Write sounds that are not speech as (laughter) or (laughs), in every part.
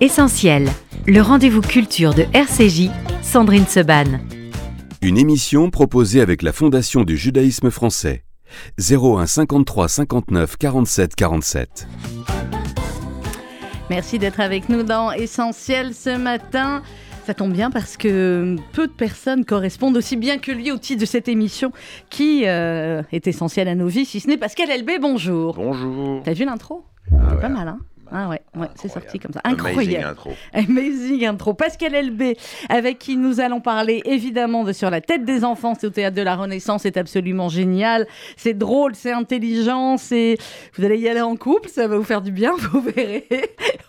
Essentiel, le rendez-vous culture de RCJ, Sandrine Seban. Une émission proposée avec la Fondation du judaïsme français. 01 53 59 47 47. Merci d'être avec nous dans Essentiel ce matin. Ça tombe bien parce que peu de personnes correspondent aussi bien que lui au titre de cette émission qui euh, est essentielle à nos vies, si ce n'est Pascal Elbé, bonjour. Bonjour. T'as vu l'intro? Ah ouais. Pas mal, hein? Ah ouais, ouais c'est sorti comme ça. Amazing Incroyable. intro. Amazing intro. Pascal Elbé, avec qui nous allons parler évidemment de Sur la tête des enfants, c'est au théâtre de la Renaissance, c'est absolument génial. C'est drôle, c'est intelligent, c'est. Vous allez y aller en couple, ça va vous faire du bien, (laughs) vous verrez.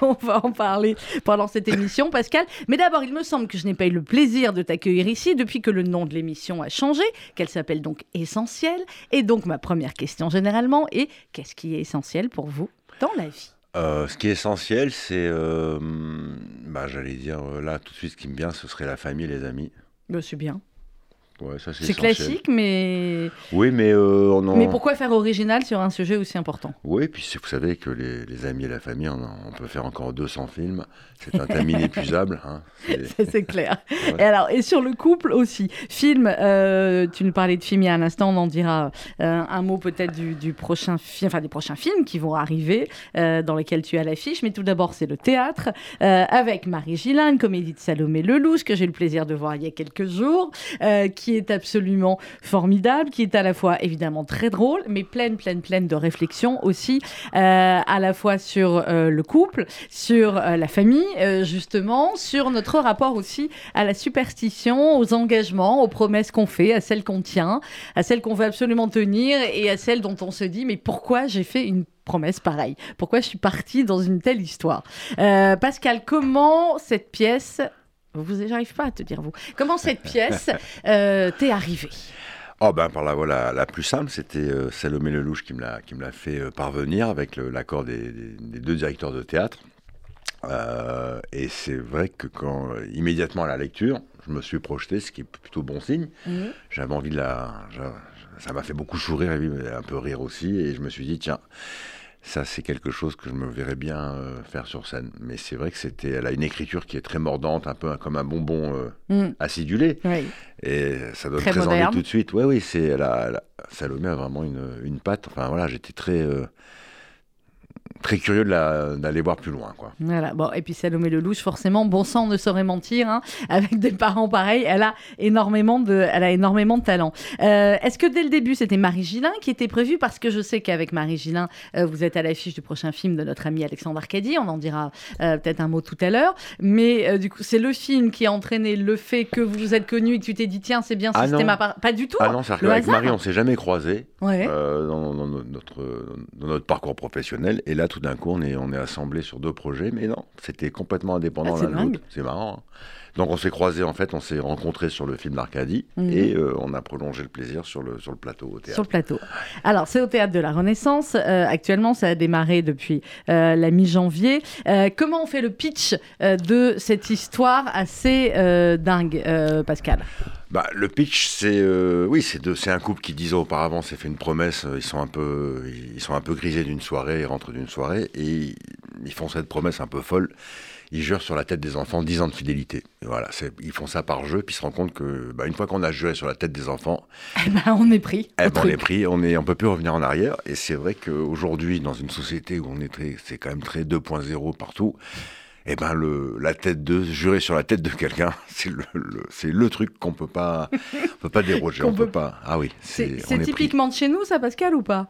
On va en parler pendant cette émission, Pascal. Mais d'abord, il me semble que je n'ai pas eu le plaisir de t'accueillir ici depuis que le nom de l'émission a changé, qu'elle s'appelle donc Essentiel. Et donc, ma première question généralement est qu'est-ce qui est essentiel pour vous dans la vie? Euh, ce qui est essentiel, c'est, euh, bah, j'allais dire, euh, là, tout de suite, ce qui me vient, ce serait la famille les amis. Bah, C'est bien. Ouais, c'est classique, mais. Oui, mais euh, on en... Mais pourquoi faire original sur un sujet aussi important? Oui, puis vous savez que les, les amis et la famille, on, peut faire encore 200 films. C'est un thème (laughs) inépuisable. hein. C'est- clair. (laughs) Ouais. Et alors, et sur le couple aussi. Film, euh, tu nous parlais de film il y a un instant, on en dira euh, un mot peut-être du, du prochain film, enfin des prochains films qui vont arriver, dans lesquels tu as l'affiche. Mais tout d'abord, c'est le théâtre, avec Marie Gillin, une comédie de Salomé Lelouch, que j'ai eu le plaisir de voir il y a quelques jours, euh, qui est absolument formidable, qui est à la fois évidemment très drôle, mais pleine, pleine, pleine de réflexions aussi, euh, à la fois sur euh, le couple, sur euh, la famille, justement, sur notre rapport aussi à la superstition, aux engagements, aux promesses qu'on fait, à celles qu'on tient, à celles qu'on veut absolument tenir et à celles dont on se dit mais pourquoi j'ai fait une promesse pareille? Pourquoi je suis partie dans une telle histoire? Pascal, comment cette pièce... Vous, j'arrive pas à te dire vous. Comment cette pièce (laughs) euh, t'est arrivée? Oh ben par la voie la, la plus simple, c'était euh, Salomé Lelouch qui me l'a qui me l'a fait euh, parvenir avec le- l'accord des, des- des deux directeurs de théâtre. Et c'est vrai que quand immédiatement à la lecture, je me suis projeté, ce qui est plutôt bon signe. Mhm. J'avais envie de la, ça m'a fait beaucoup sourire et un peu rire aussi. Et je me suis dit tiens. Ça, c'est quelque chose que je me verrais bien euh, faire sur scène. Mais c'est vrai que c'était, elle a une écriture qui est très mordante, un peu comme un bonbon euh, Mm, acidulé. oui. Et ça donne Très envie tout de suite. Oui, oui, c'est Salomé a vraiment une, une patte. Enfin voilà, j'étais très euh, très curieux d'aller voir plus loin, quoi. Voilà. Bon, et puis Salomé Lelouch, forcément, bon sang ne saurait mentir. hein. (laughs) Avec des parents pareils, elle a énormément de, elle a énormément de talent. Euh, Est-ce que dès le début, c'était Marie Gillin qui était prévue? Parce que je sais qu'avec Marie Gillin, euh, vous êtes à l'affiche du prochain film de notre ami Alexandre Arcadi. On en dira euh, peut-être un mot tout à l'heure. Mais du coup, c'est le film qui a entraîné le fait que vous vous êtes connus et que tu t'es dit, tiens, c'est bien Ah ma part. Pas du tout. Ah non, c'est. Marie, on s'est jamais croisés Ouais. dans, dans notre dans notre parcours professionnel. Et là, tout d'un coup, on est on est assemblés sur deux projets. Mais non, c'était complètement indépendant Ah, l'un de l'autre. C'est marrant. hein. Donc on s'est croisés en fait, on s'est rencontrés sur le film d'Arcadie Mhm. et euh, on a prolongé le plaisir sur le sur le plateau au théâtre. Sur le plateau. Alors, c'est au théâtre de la Renaissance. Euh, actuellement, ça a démarré depuis euh, la mi-janvier. Comment on fait le pitch de cette histoire assez dingue, Pascal? Bah, le pitch, c'est euh, oui, c'est un couple qui dix ans auparavant s'est fait une promesse. Ils sont un peu, ils sont un peu grisés d'une soirée, ils rentrent d'une soirée et ils font cette promesse un peu folle. Ils jurent sur la tête des enfants 10 ans de fidélité. Et voilà, c'est- ils font ça par jeu, puis ils se rendent compte que bah, une fois qu'on a juré sur la tête des enfants, (laughs) Eh ben, on est pris. eh ben, on est pris, on est, on peut plus revenir en arrière. Et c'est vrai qu'aujourd'hui, dans une société où on est très, c'est quand même très 2.0 partout. Eh ben le, la tête de jurer sur la tête de quelqu'un, (laughs) c'est le, le- c'est le truc qu'on peut pas, on peut pas déroger, on peut peut- pas. Ah oui, C'est typiquement de chez nous, ça, Pascal, ou pas?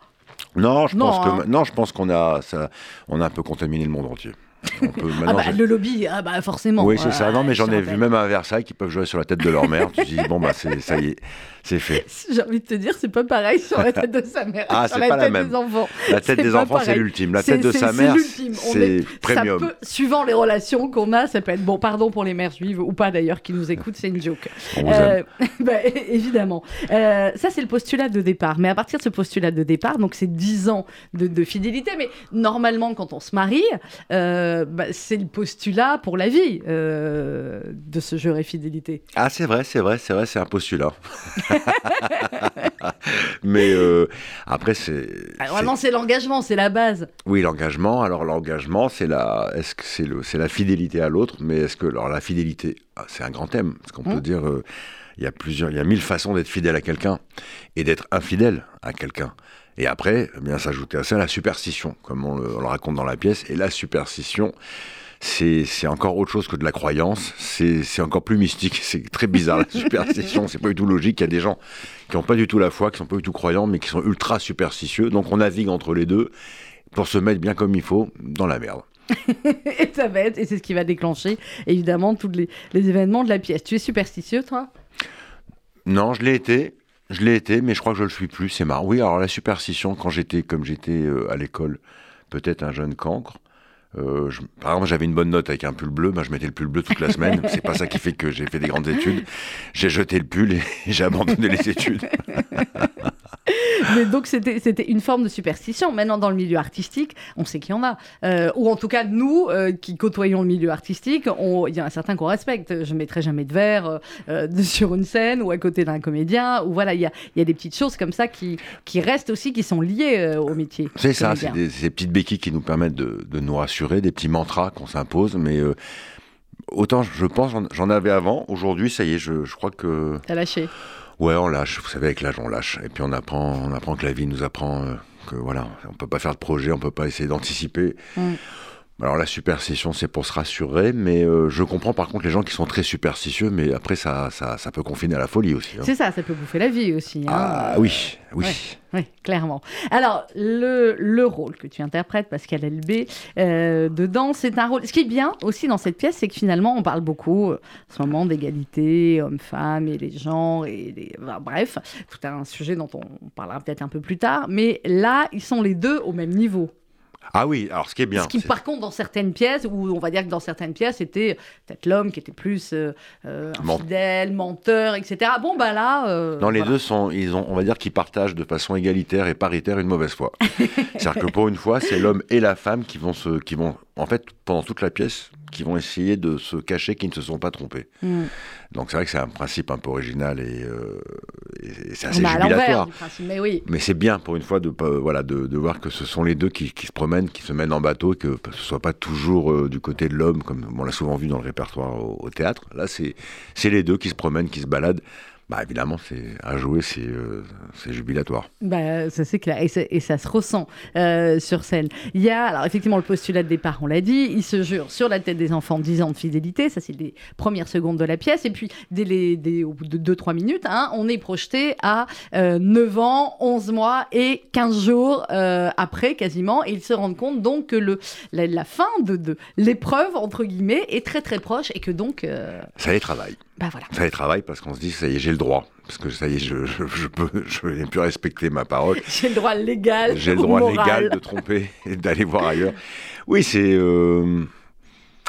Non, je Non, pense hein. que non, je pense qu'on a, ça, on a un peu contaminé le monde entier. On peut, Ah bah, je- le lobby, ah bah forcément. oui, c'est ça. Non, mais j'en je ai rappelle. vu même à Versailles qui peuvent jouer sur la tête de leur mère. tu te dis bon bah c'est, ça y est, c'est fait. (laughs) J'ai envie de te dire, c'est pas pareil sur la tête de sa mère. Ah, sur c'est la pas la tête même. des enfants. La tête C'est des enfants, c'est l'ultime. La C'est- tête de c'est- sa c'est mère, c'est est- premium. Ça peut, suivant les relations qu'on a, ça peut être bon. Pardon pour les mères juives ou pas d'ailleurs qui nous écoutent, c'est une joke. Euh, (laughs) bah, évidemment. Euh, ça, c'est le postulat de départ. Mais à partir de ce postulat de départ, donc c'est 10 ans de, de fidélité. Mais normalement, quand on se marie, euh, bah, c'est le postulat pour la vie euh, de ce jeu fidélité. Ah, c'est vrai, c'est vrai, c'est vrai, c'est un postulat. (laughs) Mais euh, après, c'est. Alors, non, c'est l'engagement, c'est la base. Oui, l'engagement. Alors, l'engagement, c'est la, est-ce que c'est le, c'est la fidélité à l'autre, mais est-ce que, alors, la fidélité, ah, c'est un grand thème, parce qu'on peut Mmh. dire, euh, il y a plusieurs, il y a mille façons d'être fidèle à quelqu'un et d'être infidèle à quelqu'un. Et après, eh bien s'ajouter à ça la superstition, comme on le, on le raconte dans la pièce. Et la superstition, c'est encore autre chose que de la croyance. C'est c'est encore plus mystique. C'est très bizarre la superstition. (laughs) C'est pas du tout logique. Il y a des gens qui n'ont pas du tout la foi, qui sont pas du tout croyants, mais qui sont ultra superstitieux. Donc on navigue entre les deux pour se mettre bien comme il faut dans la merde. (laughs) et ça va être, et c'est ce qui va déclencher, évidemment, tous les, les événements de la pièce. Tu es superstitieux, toi? Non, je l'ai été. Je l'ai été, mais je crois que je le suis plus. C'est marrant. Oui, alors la superstition, quand j'étais, comme j'étais euh, à l'école, peut-être un jeune cancre. Euh, je- par exemple, j'avais une bonne note avec un pull bleu, ben, je mettais le pull bleu toute la semaine. (laughs) C'est pas ça qui fait que j'ai fait des grandes études. J'ai jeté le pull et (laughs) j'ai abandonné les études. (laughs) Mais donc, c'était une forme de superstition. Maintenant, dans le milieu artistique, on sait qu'il y en a. Euh, ou en tout cas, nous, euh, qui côtoyons le milieu artistique, il y en a certains qu'on respecte. Je mettrai jamais de verre euh, sur une scène ou à côté d'un comédien. Ou voilà, il y a, y a des petites choses comme ça qui, qui restent aussi, qui sont liées au métier. C'est ça, c'est ces petites béquilles qui nous permettent de, de nous rassurer, des petits mantras qu'on s'impose. Mais euh, autant, je pense, j'en- j'en avais avant. Aujourd'hui, ça y est, je, je crois que. T'as lâché. Ouais, on lâche. Vous savez, avec l'âge, on lâche. Et puis on apprend, on apprend que la vie nous apprend euh, que voilà, on peut pas faire de projet, on peut pas essayer d'anticiper. Mm. Alors la superstition, c'est pour se rassurer, mais euh, je comprends par contre les gens qui sont très superstitieux, mais après ça, ça, ça peut confiner à la folie aussi. hein. C'est ça, ça peut bouffer la vie aussi. hein. Ah oui, oui. Ouais. Oui, clairement. Alors, le, le rôle que tu interprètes, Pascal LB, euh, dedans, c'est un rôle. Ce qui est bien aussi dans cette pièce, c'est que finalement, on parle beaucoup euh, en ce moment d'égalité, hommes-femmes et les genres, et les- enfin, bref, tout un sujet dont on parlera peut-être un peu plus tard. Mais là, ils sont les deux au même niveau. Ah oui, alors ce qui est bien. Ce qui, par contre, dans certaines pièces, où on va dire que dans certaines pièces, c'était peut-être l'homme qui était plus euh, euh, Ment- infidèle, menteur, etc. Bon, bah là. euh, Non, les voilà. deux sont, ils ont, on va dire qu'ils partagent de façon égalitaire et paritaire une mauvaise foi. (laughs) C'est-à-dire que pour une fois, c'est l'homme et la femme qui vont se, qui vont, en fait, pendant toute la pièce, qui vont essayer de se cacher qu'ils ne se sont pas trompés. Mm. Donc c'est vrai que c'est un principe un peu original et, euh, et c'est assez l'envers jubilatoire. principe, mais oui. Mais c'est bien pour une fois de, voilà, de, de voir que ce sont les deux qui, qui se promènent, qui se mènent en bateau, et que ce soit pas toujours euh, du côté de l'homme, comme on l'a souvent vu dans le répertoire au, au théâtre. Là, c'est les deux qui se promènent, qui se baladent. Bah évidemment, c'est à jouer, c'est euh, c'est jubilatoire. Bah, ça c'est clair et, ça se ressent euh, sur scène. Il y a alors effectivement le postulat de départ, on l'a dit, il se jure sur la tête des enfants 10 ans de fidélité, ça c'est les premières secondes de la pièce et puis dès les dès, au bout de 2-3 minutes, hein, on est projeté à euh, 9 ans, 11 mois et 15 jours euh, après quasiment et ils se rendent compte donc que le, la, la fin de, de l'épreuve entre guillemets est très très proche et que donc Ça les travaille. Bah voilà. Ça les travaille parce qu'on se dit, ça y est, j'ai le droit. Parce que ça y est, je, je, je peux, je n'ai plus respecter ma parole. (laughs) J'ai le droit légal. J'ai le droit moral. légal de tromper et d'aller voir ailleurs. Oui, c'est euh,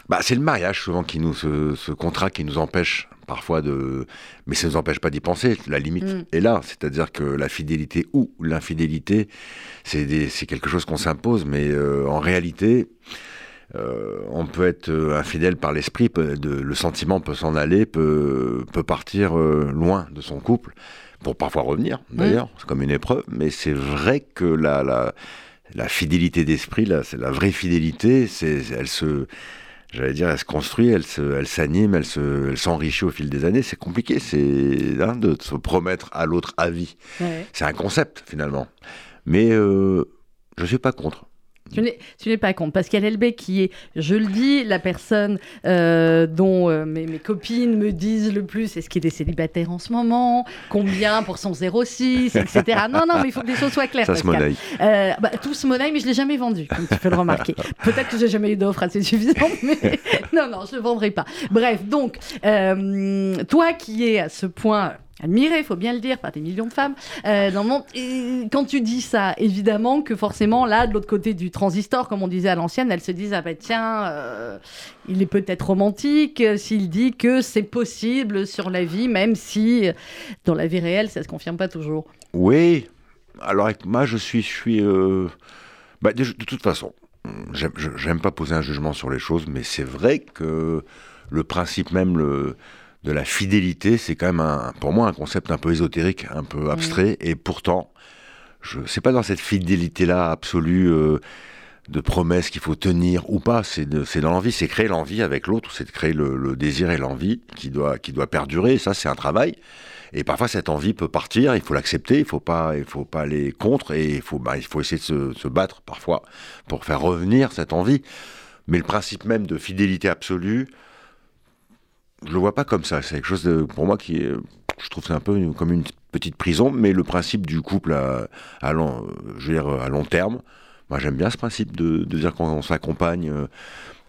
bah, c'est le mariage souvent qui nous, ce, ce contrat qui nous empêche parfois de, mais ça ne nous empêche pas d'y penser. La limite Mm. est là, c'est-à-dire que la fidélité ou l'infidélité, c'est quelque chose qu'on s'impose, mais euh, en réalité. Euh, on peut être euh, infidèle par l'esprit, le sentiment peut s'en aller, peut, peut partir euh, loin de son couple, pour parfois revenir d'ailleurs, c'est comme une épreuve, mais c'est vrai que la, la, la fidélité d'esprit, là, c'est la vraie fidélité, c'est, elle se, j'allais dire, elle se construit, elle se, elle s'anime, elle se, elle s'enrichit au fil des années. C'est compliqué, c'est hein, de se promettre à l'autre à vie. Ouais. C'est un concept finalement, mais euh, je suis pas contre. Tu n'es, pas contre. Pascal Elbé, qui est, je le dis, la personne euh, dont euh, mes, mes copines me disent le plus est-ce qu'il est célibataire en ce moment? Combien pour son 06 Etc. Non, non, mais il faut que les choses soient claires. Ça se Pascal. monnaie. Euh, bah, tout se monnaie, mais je ne l'ai jamais vendu, comme tu peux le remarquer. (laughs) Peut-être que j'ai jamais eu d'offre assez suffisante, mais (laughs) non, non, je ne le vendrai pas. Bref, donc, euh, toi qui es à ce point admiré, il faut bien le dire, par des millions de femmes euh, dans le monde, quand tu dis ça, évidemment que forcément, là, de l'autre côté du transistor, comme on disait à l'ancienne, elles se disent, ah ben tiens, euh, il est peut-être romantique euh, s'il dit que c'est possible sur la vie, même si dans la vie réelle, ça ne se confirme pas toujours. Oui. Alors moi, je suis, je suis. bah, de, de toute façon, j'aime pas poser un jugement sur les choses, mais c'est vrai que le principe même le, de la fidélité, c'est quand même un, pour moi un concept un peu ésotérique, un peu abstrait, et pourtant, je c'est pas dans cette fidélité-là absolue euh, de promesse qu'il faut tenir ou pas, c'est dans l'envie, c'est créer l'envie avec l'autre, c'est de créer le, le désir et l'envie qui doit, qui doit perdurer, et ça c'est un travail. Et parfois cette envie peut partir, il faut l'accepter, il faut pas, il faut pas aller contre, et il faut, bah, il faut essayer de se, se battre parfois pour faire revenir cette envie. Mais le principe même de fidélité absolue, je le vois pas comme ça. C'est quelque chose de, pour moi qui est, je trouve que c'est un peu une- comme une petite prison. Mais le principe du couple à, à long, je veux dire, à long terme, moi j'aime bien ce principe de, de dire qu'on s'accompagne. euh,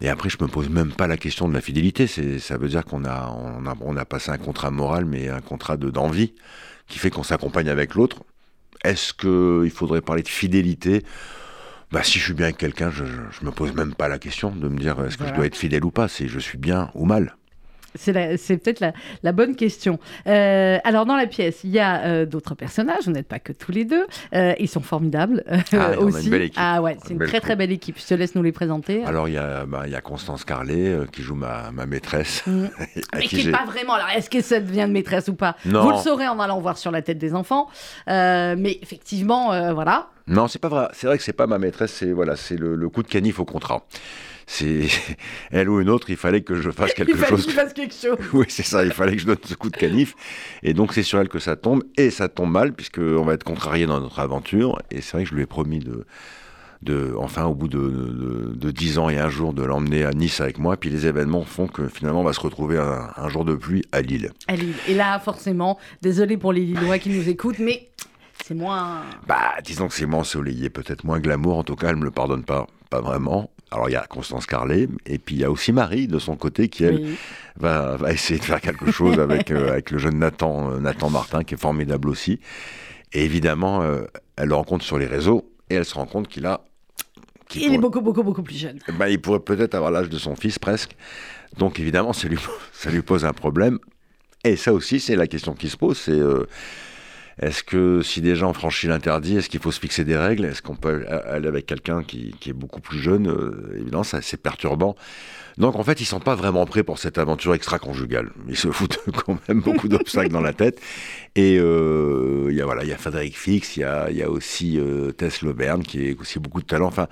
Et après, je me pose même pas la question de la fidélité. Ça veut dire qu'on a, on a, on a passé un contrat moral, mais un contrat de d'envie qui fait qu'on s'accompagne avec l'autre. Est-ce que il faudrait parler de fidélité? Bah, si je suis bien avec quelqu'un, je, je me pose même pas la question de me dire est-ce que Voilà. je dois être fidèle ou pas. C'est je suis bien ou mal. C'est peut-être la, la bonne question. Euh, alors, dans la pièce, il y a euh, d'autres personnages, vous n'êtes pas que tous les deux. Euh, ils sont formidables Ah, on a une belle équipe. Ah ouais, c'est Une très très belle équipe. Je te laisse nous les présenter. Alors il y a, bah, il y a Constance Carlet qui joue ma, ma maîtresse. Mm. (laughs) à Mais qui n'est pas vraiment. Alors, est-ce que ça devient de maîtresse ou pas? Non. Vous le saurez en allant voir sur la tête des enfants. Mais effectivement, voilà. Non, c'est pas vrai. C'est vrai que c'est pas ma maîtresse. C'est voilà, c'est le, le coup de canif au contrat. C'est (laughs) elle ou une autre. Il fallait que je fasse (laughs) quelque il fallait chose. qu'il fasse quelque chose. (laughs) Oui, c'est ça. Il fallait que je donne ce coup de canif. Et donc c'est sur elle que ça tombe. Et ça tombe mal puisque on va être contrarié dans notre aventure. Et c'est vrai que je lui ai promis de, de enfin au bout de, de, de 10 ans et un jour de l'emmener à Nice avec moi. Puis les événements font que finalement on va se retrouver un, un jour de pluie à Lille. À Lille. Et là, forcément, désolé pour les Lillois qui nous écoutent, mais c'est moins. Bah, disons que c'est moins ensoleillé, peut-être moins glamour. En tout cas, elle me le pardonne pas, pas vraiment. Alors, il y a Constance Carlet, et puis il y a aussi Marie, de son côté, qui, elle, Oui. va, va essayer de faire quelque chose avec, (laughs) euh, avec le jeune Nathan, euh, Nathan Martin, qui est formidable aussi. Et évidemment, euh, elle le rencontre sur les réseaux, et elle se rend compte qu'il a... Il est pourrait- beaucoup, beaucoup, beaucoup plus jeune. bah, il pourrait peut-être avoir l'âge de son fils, presque. Donc, évidemment, ça lui, (laughs) ça lui pose un problème. Et ça aussi, c'est la question qui se pose, c'est... euh, est-ce que si déjà on franchit l'interdit, est-ce qu'il faut se fixer des règles? Est-ce qu'on peut aller avec quelqu'un qui, qui est beaucoup plus jeune? Euh, Évidemment, c'est perturbant. Donc en fait, ils sont pas vraiment prêts pour cette aventure extra-conjugale. Ils se foutent (laughs) quand même beaucoup d'obstacles dans la tête. Et euh, il y a voilà, il y a Frédéric Fix, il y a, y a aussi euh, Tess Leberne qui est aussi beaucoup de talent. Enfin,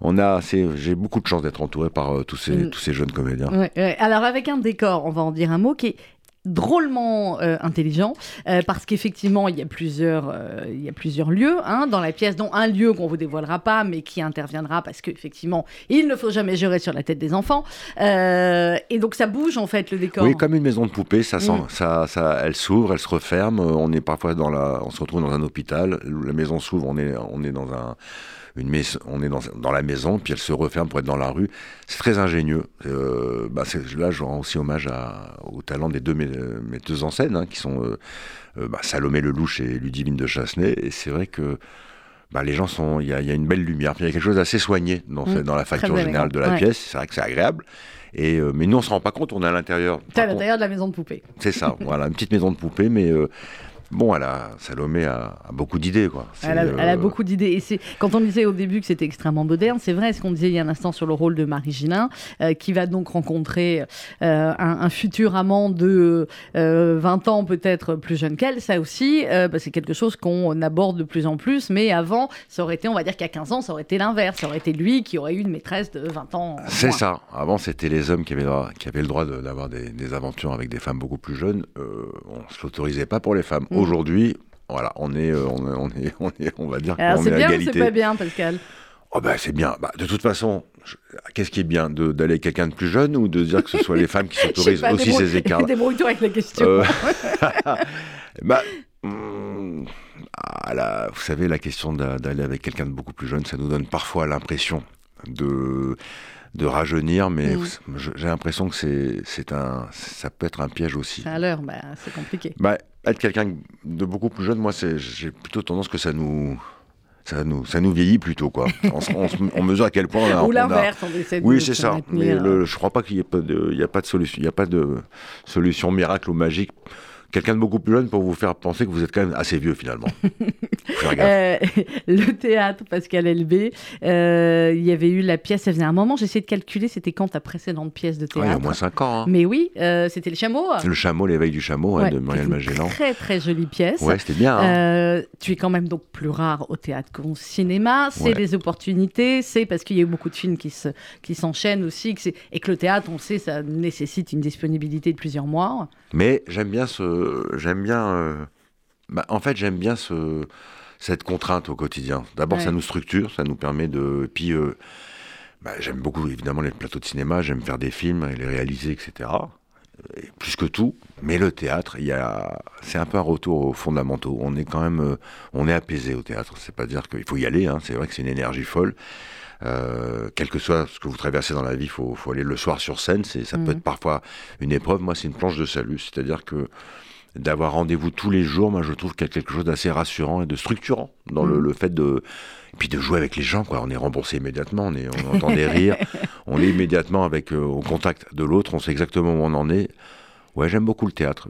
on a, j'ai beaucoup de chance d'être entouré par euh, tous ces Mm. tous ces jeunes comédiens. Ouais, ouais. Alors avec un décor, on va en dire un mot qui est drôlement euh, intelligent euh, parce qu'effectivement il y a plusieurs euh, il y a plusieurs lieux hein, dans la pièce dont un lieu qu'on vous dévoilera pas mais qui interviendra parce qu'effectivement il ne faut jamais jurer sur la tête des enfants et donc ça bouge en fait le décor Oui, comme une maison de poupée, ça, sent, Mm. ça, ça, elle s'ouvre, elle se referme. On est parfois dans la, on se retrouve dans un hôpital. La maison s'ouvre, on est, on est dans un, une maison, on est dans, dans la maison, puis elle se referme pour être dans la rue. C'est très ingénieux. Euh, bah, là, je rends aussi hommage à, au talent des deux metteuses en scène, hein, qui sont euh, euh, bah, Salomé Lelouch et Ludivine de Chassenay. Et c'est vrai que bah, les gens sont, il y a, il y a une belle lumière, puis il y a quelque chose d'assez soigné dans, ce- Mm, dans la facture générale de la ouais. pièce. C'est vrai que c'est agréable. Et, euh, mais nous, on se rend pas compte, on est à l'intérieur. C'est à l'intérieur de la maison de poupée c'est ça, voilà, une petite maison de poupée, mais euh, bon, elle a, Salomé a, a beaucoup d'idées, quoi. Elle a, elle a euh, beaucoup d'idées. Et c'est quand on disait au début que c'était extrêmement moderne, c'est vrai ce qu'on disait il y a un instant sur le rôle de Marie Gillin, euh, qui va donc rencontrer euh, un, un futur amant de euh, 20 ans peut-être plus jeune qu'elle. Ça aussi, bah, c'est quelque chose qu'on aborde de plus en plus. Mais avant, ça aurait été, on va dire qu'à 15 ans, ça aurait été l'inverse. Ça aurait été lui qui aurait eu une maîtresse de 20 ans. C'est ça. Avant, c'était les hommes qui avaient, le droit- qui avaient le droit de- d'avoir des, des aventures avec des femmes beaucoup plus jeunes. On se l'autorisait pas pour les femmes. Mm. Aujourd'hui, voilà, on est, euh, on est, (laughs) on est, on va dire qu'on est à bien ou égalité. c'est pas bien, Pascal? Oh bah, c'est bien. Bah, de toute façon, je- qu'est-ce qui est bien d'aller avec quelqu'un de plus jeune ou de dire que ce soit les femmes qui (laughs) s'autorisent aussi ces écarts Débrouille-toi avec la question. Euh, (laughs) bah, hum, ah, là, vous savez, la question d'a- d'aller avec quelqu'un de beaucoup plus jeune, ça nous donne parfois l'impression de, de rajeunir, mais Mm. j'ai l'impression que c'est, un, ça peut être un piège aussi. À l'heure, bah, c'est compliqué. Bah, être quelqu'un de beaucoup plus jeune, moi, j'ai plutôt tendance que ça nous, ça nous, ça nous vieillit plutôt, quoi. (laughs) on, mesure à quel point on a, Ou on a- l'inverse, on essaie de oui, c'est ça. Mais le, je crois pas qu'il y ait pas de, il y a pas de solution, il y a pas de solution miracle ou magique. Quelqu'un de beaucoup plus jeune pour vous faire penser que vous êtes quand même assez vieux finalement. (laughs) Euh, le théâtre, Pascal Elbé, euh, il y avait eu la pièce, ça faisait un moment, j'essayais de calculer, c'était quand ta précédente pièce de théâtre il y a au moins 5 ans. Hein. Mais oui, euh, c'était Le Chameau. Le Chameau, l'éveil du Chameau de Muriel Magellan. Très très jolie pièce. Ouais, c'était bien. Hein. tu es quand même donc plus rare au théâtre qu'au cinéma. C'est des opportunités, c'est parce qu'il y a eu beaucoup de films qui se qui s'enchaînent aussi, que et que le théâtre, on sait, ça nécessite une disponibilité de plusieurs mois. Mais j'aime bien ce, j'aime bien. Bah, en fait, j'aime bien ce cette contrainte au quotidien. D'abord, ça nous structure, ça nous permet de. Puis, euh, bah, j'aime beaucoup évidemment les plateaux de cinéma, j'aime faire des films et les réaliser, etc. plus que tout, mais le théâtre, il a, c'est un peu un retour aux fondamentaux. On est quand même, euh, on est apaisé au théâtre. C'est pas dire qu'il faut y aller. Hein. C'est vrai que c'est une énergie folle. Euh, quel que soit ce que vous traversez dans la vie, il faut, faut, aller le soir sur scène. C'est, ça peut mmh. être parfois une épreuve. Moi, c'est une planche de salut. C'est-à-dire que d'avoir rendez-vous tous les jours, moi je trouve qu'il y a quelque chose d'assez rassurant et de structurant dans le, mm. fait de et puis de jouer avec les gens quoi. On est remboursé immédiatement, on, est, on entend des rires, (laughs) on est immédiatement avec euh, au contact de l'autre, on sait exactement où on en est. Ouais, j'aime beaucoup le théâtre.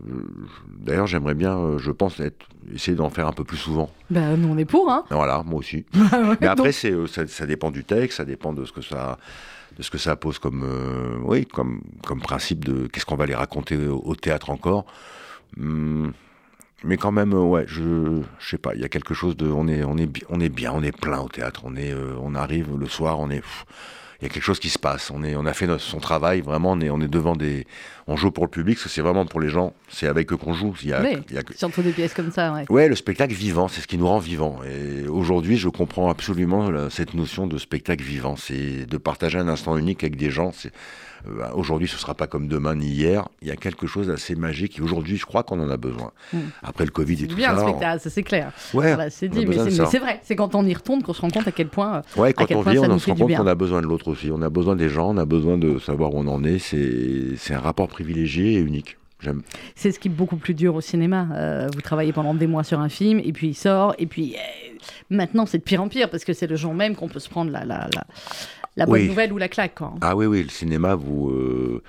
D'ailleurs, j'aimerais bien, euh, je pense, être, essayer d'en faire un peu plus souvent. Ben, nous, on est pour, hein. Voilà, moi aussi. (laughs) Mais après, c'est, euh, ça, dépend du texte, ça dépend de ce que ça, de ce que ça pose comme, oui, comme, comme principe de qu'est-ce qu'on va aller raconter au théâtre encore. Hmm. mais quand même, ouais, je, je sais pas, il y a quelque chose de, on est, on est, on est bien, on est plein au théâtre, on est, euh, on arrive le soir, on est, il y a quelque chose qui se passe. On est, on a fait notre, son travail, vraiment, on est, on est devant des, on joue pour le public, c'est vraiment pour les gens, c'est avec eux qu'on joue. Il y a, oui, il y a... surtout des pièces comme ça. Ouais. ouais, le spectacle vivant, c'est ce qui nous rend vivants. Et aujourd'hui, je comprends absolument cette notion de spectacle vivant, c'est de partager un instant unique avec des gens. C'est euh, aujourd'hui, ce sera pas comme demain ni hier. Il y a quelque chose d'assez magique. Et aujourd'hui, je crois qu'on en a besoin. Hmm. Après le Covid et tout bien, ça. Bien, spectacle, ça c'est clair. Ouais, c'est dit, mais c'est vrai. C'est quand on y retourne qu'on se rend compte à quel point. Ouais, quand on vit, on se rend compte qu'on a besoin de l'autre aussi. On a besoin des gens, on a besoin de savoir où on en est. C'est un rapport privilégié et unique. C'est ce qui est beaucoup plus dur au cinéma. Euh, vous travaillez pendant des mois sur un film, et puis il sort, et puis euh, maintenant c'est de pire en pire, parce que c'est le jour même qu'on peut se prendre la, la, la bonne nouvelle ou la claque. Quoi. Ah oui, oui, le cinéma, vous, euh,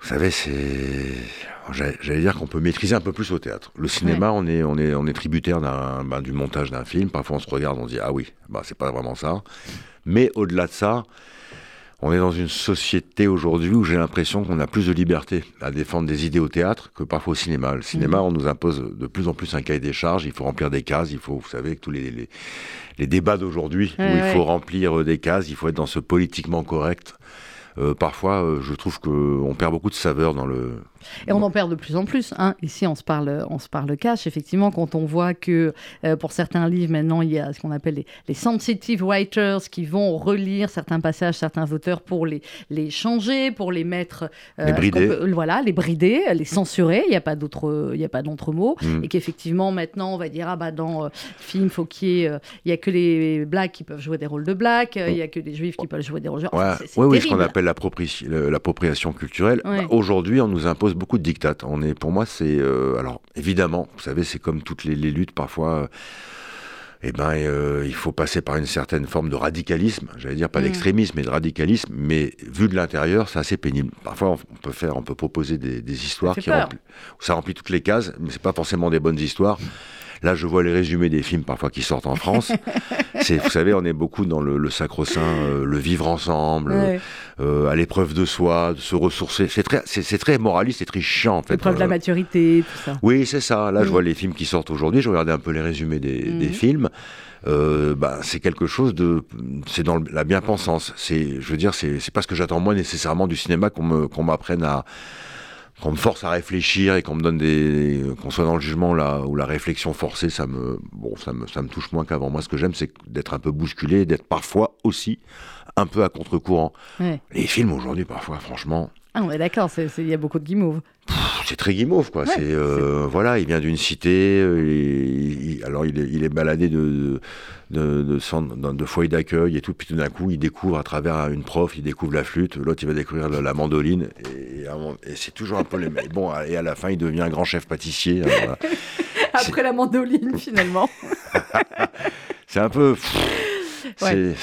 vous savez, c'est. J'allais dire qu'on peut maîtriser un peu plus au théâtre. Le cinéma, on, est, on, est, on est tributaire ben, du montage d'un film. Parfois, on se regarde, on se dit Ah oui, bah, c'est pas vraiment ça. Mais au-delà de ça, on est dans une société aujourd'hui où j'ai l'impression qu'on a plus de liberté à défendre des idées au théâtre que parfois au cinéma. Le cinéma, mmh. on nous impose de plus en plus un cahier des charges, il faut remplir des cases, il faut, vous savez, tous les, les, débats d'aujourd'hui où il faut remplir euh, des cases, il faut être dans ce politiquement correct. Euh, parfois, euh, je trouve qu'on perd beaucoup de saveur dans le, et on en perd de plus en plus. Hein. Ici, on se parle, on se parle cash. Effectivement, quand on voit que euh, pour certains livres, maintenant, il y a ce qu'on appelle les, sensitive writers qui vont relire certains passages, certains auteurs pour les, les changer, pour les mettre. Euh, les brider. voilà, les brider, les censurer. Il n'y a pas d'autre, il y a pas d'autre mot. Mm. Et qu'effectivement, maintenant, on va dire ah bah dans euh, film, faut qu'il y ait, il y a que les blacks qui peuvent jouer des rôles de blacks, il n'y a que les juifs qui peuvent jouer des rôles de. Enfin, oui, oui, ce qu'on appelle l'appropriation culturelle. Bah, aujourd'hui, on nous impose beaucoup de dictates. On est, pour moi, c'est euh, alors évidemment, vous savez, c'est comme toutes les, luttes parfois. Euh, eh ben, euh, il faut passer par une certaine forme de radicalisme. J'allais dire pas mm. d'extrémisme, mais de radicalisme. Mais vu de l'intérieur, c'est assez pénible. Parfois, on peut faire, on peut proposer des, histoires qui remplissent, ça remplit toutes les cases, mais c'est pas forcément des bonnes histoires. Là, je vois les résumés des films parfois qui sortent en France. (laughs) c'est, vous savez, on est beaucoup dans le, sacro-saint, euh, le vivre ensemble, euh, à l'épreuve de soi, de se ressourcer. C'est très, c'est, très moraliste, c'est très chiant en fait. L'épreuve de la euh, maturité, tout ça. Oui, c'est ça. Là, je vois les films qui sortent aujourd'hui. Je regardais un peu les résumés des, des mhm. films. bah, c'est quelque chose de, c'est dans la bien-pensance. C'est, je veux dire, c'est, c'est pas ce que j'attends moi nécessairement du cinéma qu'on me, qu'on m'apprenne à, qu'on me force à réfléchir et qu'on me donne des qu'on soit dans le jugement là où la réflexion forcée ça me bon ça me ça me touche moins qu'avant. Moi ce que j'aime c'est d'être un peu bousculé d'être parfois aussi un peu à contre-courant. Les films aujourd'hui parfois franchement ah ouais d'accord il y a beaucoup de guimauve c'est très guimauve, quoi. c'est euh, voilà, il vient d'une cité. Euh, alors il est, il est baladé de de, de, de foyer d'accueil et tout. Puis tout d'un coup, il découvre à travers une prof, il découvre la flûte. L'autre, il va découvrir la, mandoline. Et, c'est toujours un peu les mêmes. Bon, et à la fin, il devient un grand chef pâtissier. (laughs) Après la mandoline, finalement. (laughs) c'est un peu. Ouais.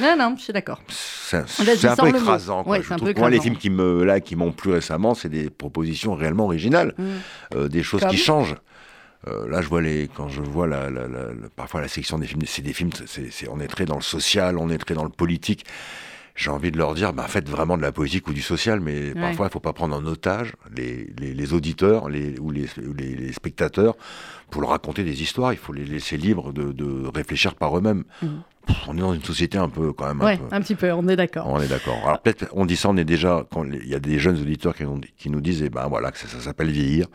Non, non, je suis d'accord. C'est un peu le écrasant. quoi. Ouais, Je un peu moi, les films qui me là qui m'ont plu récemment, c'est des propositions réellement originales, Mm. euh, des choses Comme qui changent. Euh, là, je vois les, quand je vois la, la- la- la- parfois la section des films, c'est des films, c'est, c'est- on est très dans le social, on est très dans le politique. J'ai envie de leur dire, bah, faites vraiment de la politique ou du social, mais parfois il faut pas prendre en otage les, les, les auditeurs les, ou, les, spectateurs pour leur raconter des histoires. Il faut les laisser libres de, de réfléchir par eux-mêmes. Mhm. On est dans une société un peu quand même. peu- un petit peu, on est d'accord. on est d'accord. Alors peut-être on dit ça, on est déjà quand il y a des jeunes auditeurs qui nous, qui nous disent, eh ben voilà, que ça, ça s'appelle vieillir.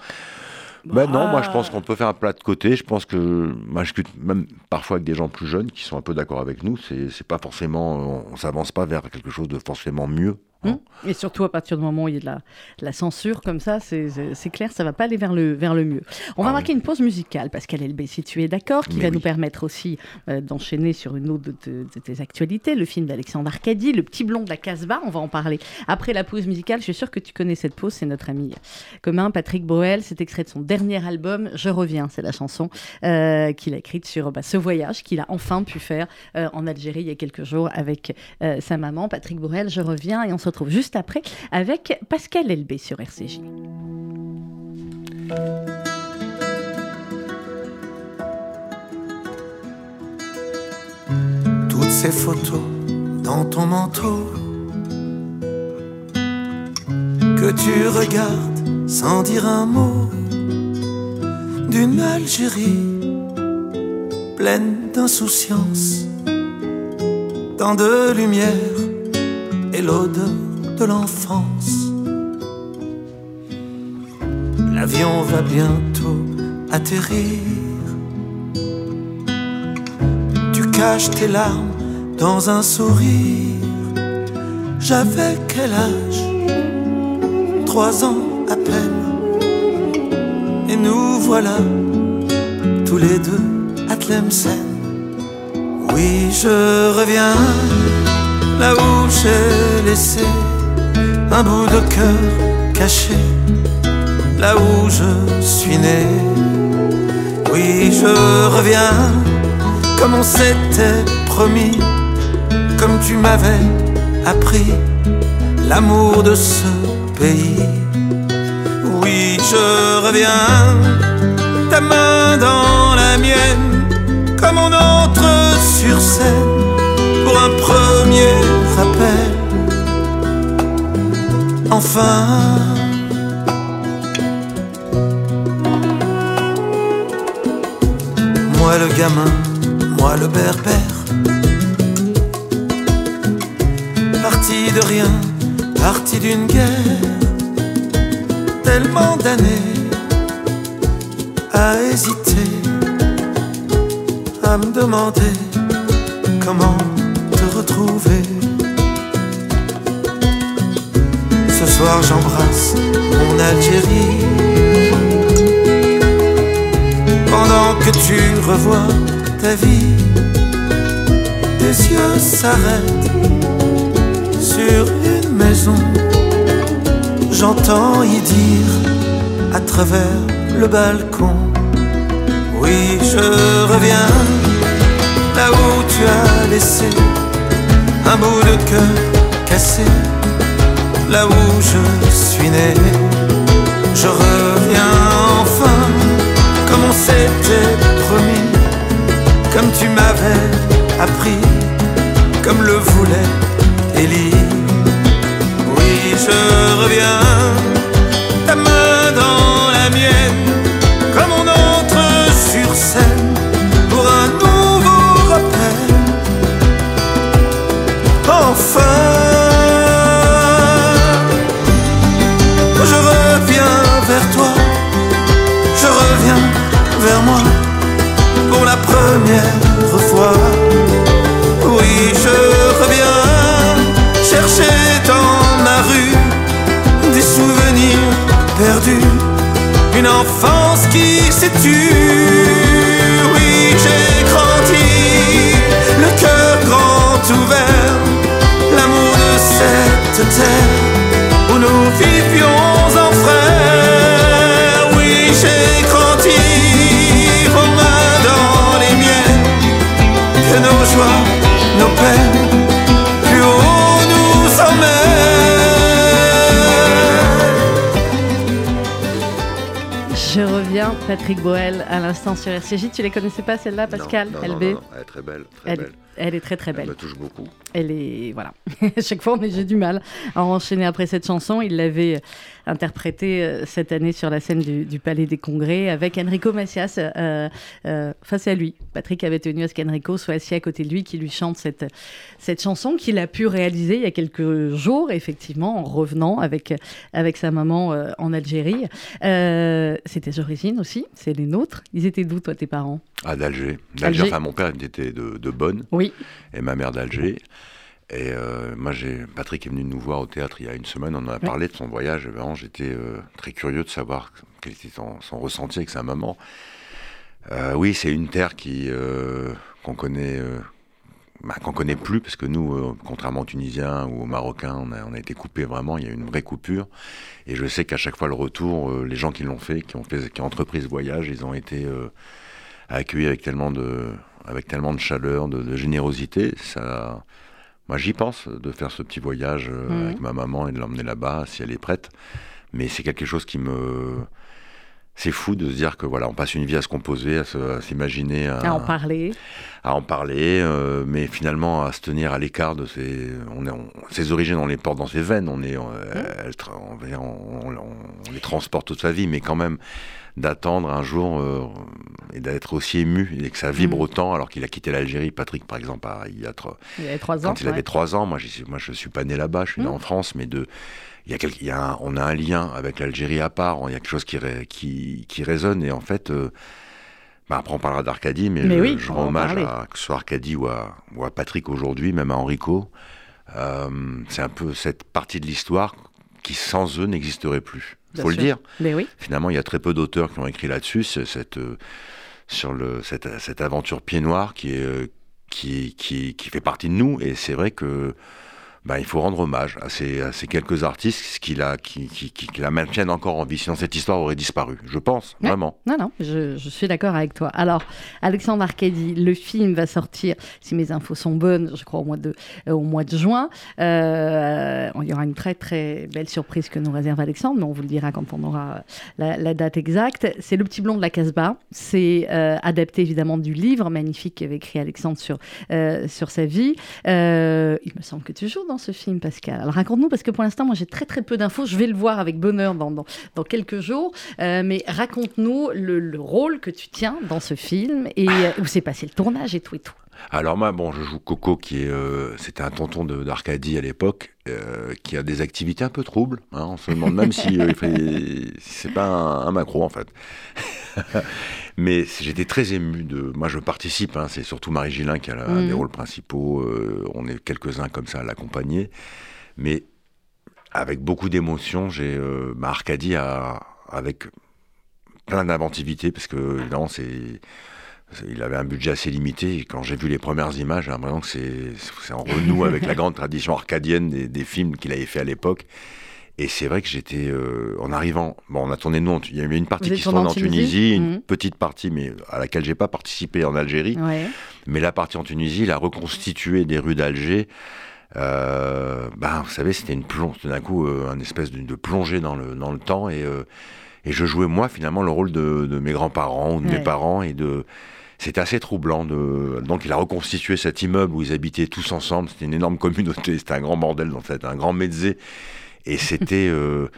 Ben non, moi je pense qu'on peut faire un plat de côté. Je pense que moi je discute même parfois avec des gens plus jeunes qui sont un peu d'accord avec nous. C'est c'est pas forcément, on, on s'avance pas vers quelque chose de forcément mieux. Hum. Et surtout à partir du moment où il y a de la, de la censure comme ça, c'est- clair, ça va pas aller vers le, vers le mieux. On va Ah marquer une pause musicale, Pascal Elbé, si tu es d'accord, qui Mais va oui. nous permettre aussi euh, d'enchaîner sur une autre de, te- de tes actualités, le film d'Alexandre Arcadi, Le Petit Blond de la Casbah, on va en parler après la pause musicale. Je suis sûre que tu connais cette pause, c'est notre ami commun Patrick Boel, c'est extrait de son dernier album, Je reviens, c'est la chanson euh, qu'il a écrite sur bah, ce voyage qu'il a enfin pu faire euh, en Algérie il y a quelques jours avec euh, sa maman, Patrick Borel. Je reviens et on se retrouve juste après avec Pascal Elbé sur RCJ. toutes ces photos dans ton manteau que tu regardes sans dire un mot d'une Algérie pleine d'insouciance, tant de lumière et l'odeur de l'enfance. L'avion va bientôt atterrir. Tu caches tes larmes dans un sourire. J'avais quel âge? Trois ans à peine. Et nous voilà, tous les deux à Tlemcen. Oui, je reviens là où j'ai laissé un bout de cœur caché, là où je suis né. Oui, je reviens comme on s'était promis, comme tu m'avais appris l'amour de ce pays. Oui, je reviens, ta main dans la mienne, comme on entre sur scène pour un premier rappel. Enfin. Moi le gamin, moi le berbère. Parti de rien, parti d'une guerre. Tellement d'années à hésiter, à me demander comment Ce soir j'embrasse mon Algérie. Pendant que tu revois ta vie, tes yeux s'arrêtent sur une maison. J'entends y dire à travers le balcon, oui, je reviens là où tu as laissé un bout de cœur cassé, là où je suis né. Je reviens enfin comme on s'était promis, comme tu m'avais appris, comme le voulait Élie. Oui, je reviens, qui sais-tu Patrick Boel à l'instant sur RCJ. Tu les connaissais pas celle-là, Pascal Non, non, LB non, Elle est très belle, très Elle- belle. Elle est très très Elle belle. me touche beaucoup. Elle est voilà. (laughs) À chaque fois, mais j'ai du mal à enchaîner après cette chanson. Il l'avait interprétée euh, cette année sur la scène du, du Palais des Congrès avec Enrico Macias euh, euh, face à lui. Patrick avait tenu à ce qu'Enrico soit assis à côté de lui, qui lui chante cette cette chanson qu'il a pu réaliser il y a quelques jours, effectivement, en revenant avec avec sa maman en Algérie. C'est tes origines aussi, c'est les nôtres. Ils étaient d'où toi, tes parents? Ah, d'Alger. Alger. D'Alger. Enfin, mon père était de, de Bonn Oui. et ma mère d'Alger. Et euh, moi, j'ai Patrick est venu nous voir au théâtre il y a une semaine. On en a parlé de son voyage. Et vraiment, j'étais euh, très curieux de savoir quel était son, son ressenti avec sa maman. Euh, oui, c'est une terre qui euh, qu'on connaît, bah, qu'on connaît plus parce que nous, contrairement aux Tunisiens ou aux Marocains, on a, on a été coupé vraiment. Il y a eu une vraie coupure. Et je sais qu'à chaque fois le retour, les gens qui l'ont fait, qui ont fait, qui ont entrepris ce voyage, ils ont été accueillis avec tellement de, avec tellement de chaleur, de, de générosité. Ça, moi, j'y pense de faire ce petit voyage euh, Mhm. avec ma maman et de l'emmener là-bas si elle est prête. Mais c'est quelque chose qui me, c'est fou de se dire que voilà, on passe une vie à se composer, à s'imaginer, à, À en parler. à en parler, euh, mais finalement à se tenir à l'écart de ses, on est, on- ses origines, on les porte dans ses veines, on, est, on, elle tra- on, les transporte toute sa vie, mais quand même d'attendre un jour euh, et d'être aussi ému et que ça vibre Mm. autant alors qu'il a quitté l'Algérie. Patrick, par exemple, il y a trois- Il avait trois ans. quand il avait trois ans, moi, moi je suis pas né là-bas, je suis né Mm. en France, mais de, il y a quel- il y a un- on a un lien avec l'Algérie à part, il y a quelque chose qui, ré- qui, qui résonne, et en fait, euh, bah, après on parlera d'Arcadie, mais, Mais je, oui, je on rends hommage à que ce soit Arcadie ou à, ou à Patrick aujourd'hui, même à Enrico. Euh, c'est un peu cette partie de l'histoire qui sans eux n'existerait plus. Il faut le dire. Mais oui. Finalement, il y a très peu d'auteurs qui ont écrit là-dessus, cette, euh, sur le, cette, cette aventure pied noir qui, est, euh, qui, qui, qui fait partie de nous. Et c'est vrai que ben, il faut rendre hommage à ces, à ces quelques artistes qui la, qui, qui, qui- qui la maintiennent encore en vie. Sinon, cette histoire aurait disparu, je pense, Ouais. vraiment. Non, non, je, je suis d'accord avec toi. Alors, Alexandre Arcadi, le film va sortir, si mes infos sont bonnes, je crois au mois de, euh, au mois de juin. Euh, il y aura une très très belle surprise que nous réserve Alexandre, mais on vous le dira quand on aura la, la date exacte. C'est Le Petit Blond de la Casbah. C'est euh, adapté évidemment du livre magnifique qu'avait écrit Alexandre sur, euh, sur sa vie. Euh, il me semble que tu joues dans ce film, Pascal? Alors raconte-nous, parce que pour l'instant, moi j'ai très très peu d'infos. Je vais le voir avec bonheur dans, dans, quelques jours. Euh, mais raconte-nous le, le rôle que tu tiens dans ce film et euh, où s'est passé le tournage et tout et tout. Alors moi, bon, je joue Coco, qui est, euh, c'était un tonton de- d'Arcadie à l'époque, euh, qui a des activités un peu troubles. hein. on se demande même si, euh, si c'est pas un, un macro en fait. (laughs) Mais j'étais très ému de. Moi, je participe. hein, c'est surtout Marie Gillin qui a la- Mhm. des rôles principaux. on est quelques-uns comme ça à l'accompagner, mais avec beaucoup d'émotion. J'ai bah, Arcadie a, avec plein d'inventivité parce que évidemment c'est- il avait un budget assez limité. Et quand j'ai vu les premières images, j'ai l'impression que c'est en renou avec la grande tradition arcadienne des, des films qu'il avait fait à l'époque. Et c'est vrai que j'étais, euh, en arrivant, bon, on a tourné nous, en- il y avait une partie qui se tourne en Tunisie, une Mhm. petite partie, mais à laquelle j'ai pas participé en Algérie. Ouais. Mais la partie en Tunisie, la reconstituée des rues d'Alger, euh, ben, vous savez, c'était une plonge, tout d'un coup, euh, un espèce de, de plongée dans le, dans le temps. Et, euh, et je jouais, moi, finalement, le rôle de, de mes grands-parents ou de Ouais. mes parents. Et de, c'était assez troublant. De, donc, il a reconstitué cet immeuble où ils habitaient tous ensemble. C'était une énorme (laughs) communauté. C'était un grand bordel, dans fait, un grand mezzé. Et c'était. (laughs) euh,